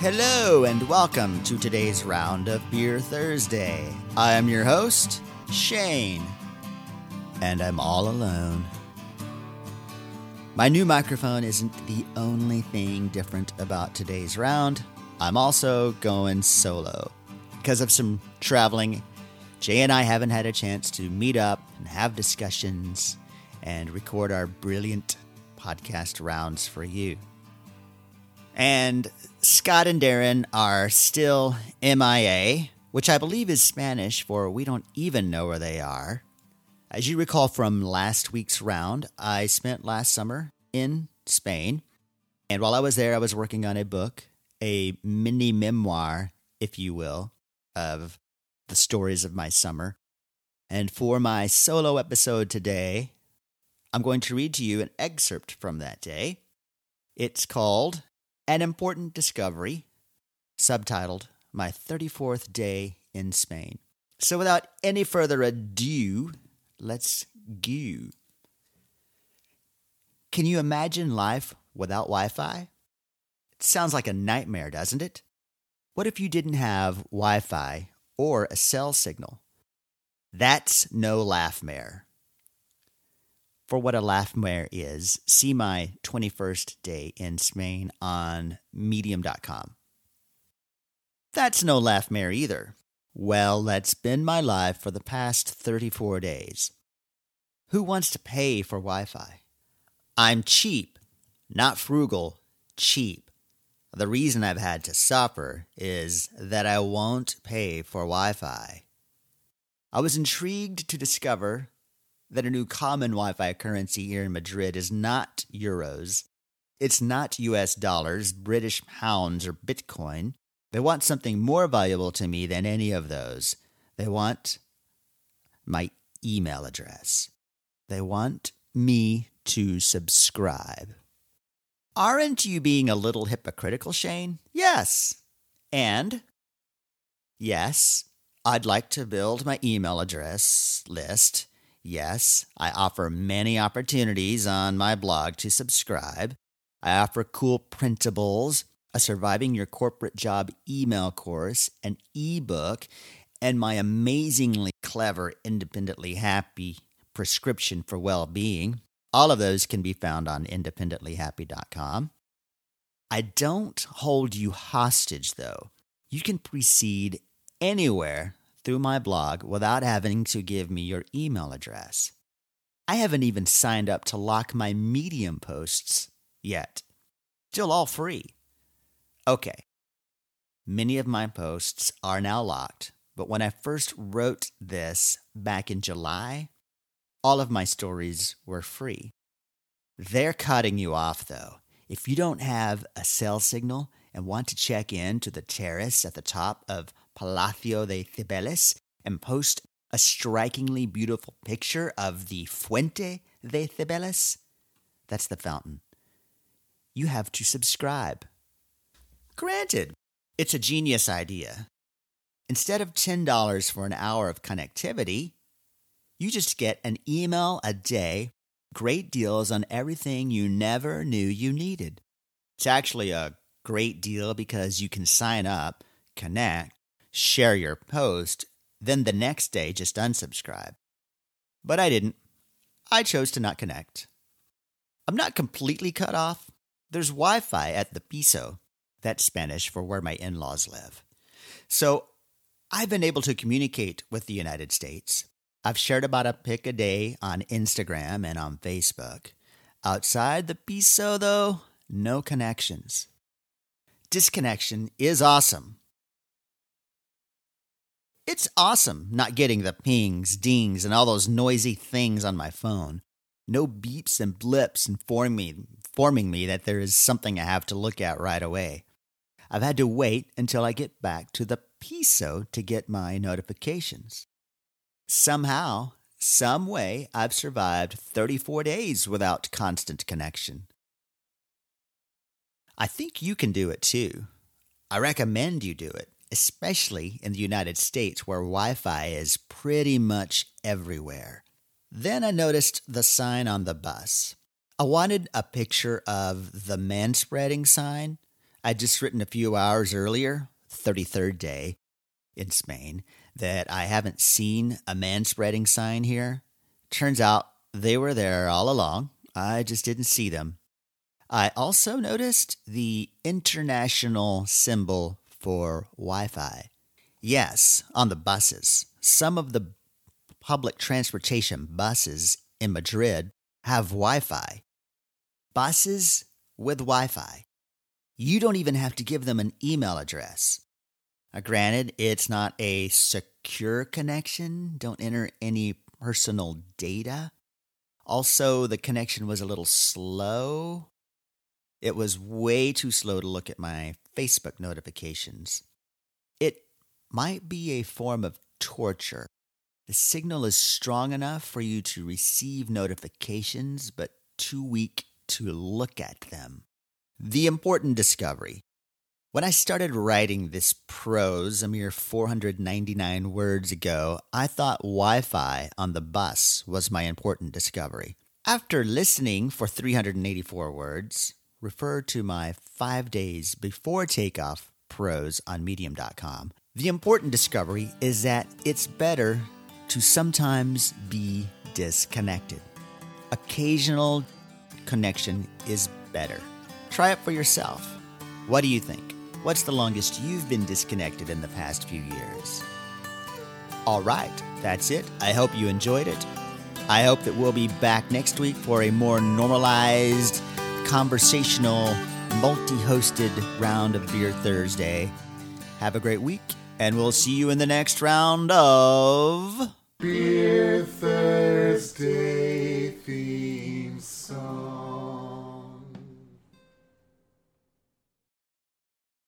Hello and welcome to today's round of Beer Thursday. I am your host, Shayne, and I'm all alone. My new microphone isn't the only thing different about today's round. I'm also going solo. Because of some traveling, Jay and I haven't had a chance to meet up and have discussions and record our brilliant podcast rounds for you. And Scott and Darren are still MIA, which I believe is Spanish for we don't even know where they are. As you recall from last week's round, I spent last summer in Spain. And while I was there, I was working on a book, a mini memoir, if you will, of the stories of my summer. And for my solo episode today, I'm going to read to you an excerpt from that day. It's called An Important Discovery, subtitled My 34th Day in Spain. So without any further ado, let's go. Can you imagine life without Wi Fi? It sounds like a nightmare, doesn't it? What if you didn't have Wi Fi or a cell signal? That's no laughmare. For what a laughmare is, see my 21st day in Spain on medium.com. That's no laughmare either. Well, that's been my life for the past 34 days. Who wants to pay for Wi Fi? I'm cheap, not frugal, cheap. The reason I've had to suffer is that I won't pay for Wi Fi. I was intrigued to discover that a new common Wi Fi currency here in Madrid is not euros. It's not US dollars, British pounds, or Bitcoin. They want something more valuable to me than any of those. They want my email address. They want me to subscribe. Aren't you being a little hypocritical, Shayne? Yes. And yes, I'd like to build my email address list Yes, I offer many opportunities on my blog to subscribe. I offer cool printables, a surviving your corporate job email course, an ebook, and my amazingly clever independently happy prescription for well-being. All of those can be found on independentlyhappy.com. I don't hold you hostage though. You can proceed anywhere through my blog without having to give me your email address. I haven't even signed up to lock my Medium posts yet. Still all free. Okay. Many of my posts are now locked, but when I first wrote this back in July, all of my stories were free. They're cutting you off, though. If you don't have a cell signal and want to check in to the terrace at the top of Palacio de Cibeles and post a strikingly beautiful picture of the Fuente de Cibeles, that's the fountain, you have to subscribe. Granted, it's a genius idea. Instead of $10 for an hour of connectivity, you just get an email a day, great deals on everything you never knew you needed. It's actually a great deal because you can sign up, connect, share your post, then the next day just unsubscribe. But I didn't. I chose to not connect. I'm not completely cut off. There's Wi Fi at the piso, that's Spanish for where my in laws live. So I've been able to communicate with the United States. I've shared about a pic a day on Instagram and on Facebook. Outside the piso, though, no connections. Disconnection is awesome. It's awesome not getting the pings, dings, and all those noisy things on my phone. No beeps and blips informing me, informing me that there is something I have to look at right away. I've had to wait until I get back to the piso to get my notifications. Somehow, some way, I've survived 34 days without constant connection. I think you can do it too. I recommend you do it especially in the United States where Wi Fi is pretty much everywhere. Then I noticed the sign on the bus. I wanted a picture of the man spreading sign. I'd just written a few hours earlier, 33rd day in Spain, that I haven't seen a man spreading sign here. Turns out they were there all along. I just didn't see them. I also noticed the international symbol for Wi Fi. Yes, on the buses. Some of the public transportation buses in Madrid have Wi Fi. Buses with Wi Fi. You don't even have to give them an email address. Now, granted, it's not a secure connection. Don't enter any personal data. Also, the connection was a little slow. It was way too slow to look at my Facebook notifications. It might be a form of torture. The signal is strong enough for you to receive notifications, but too weak to look at them. The important discovery when I started writing this prose a mere 499 words ago, I thought Wi Fi on the bus was my important discovery. After listening for 384 words, refer to my five days before takeoff prose on medium.com. The important discovery is that it's better to sometimes be disconnected. Occasional connection is better. Try it for yourself. What do you think? What's the longest you've been disconnected in the past few years? All right, that's it. I hope you enjoyed it. I hope that we'll be back next week for a more normalized, conversational, multi hosted round of Beer Thursday. Have a great week, and we'll see you in the next round of Beer Thursday theme song.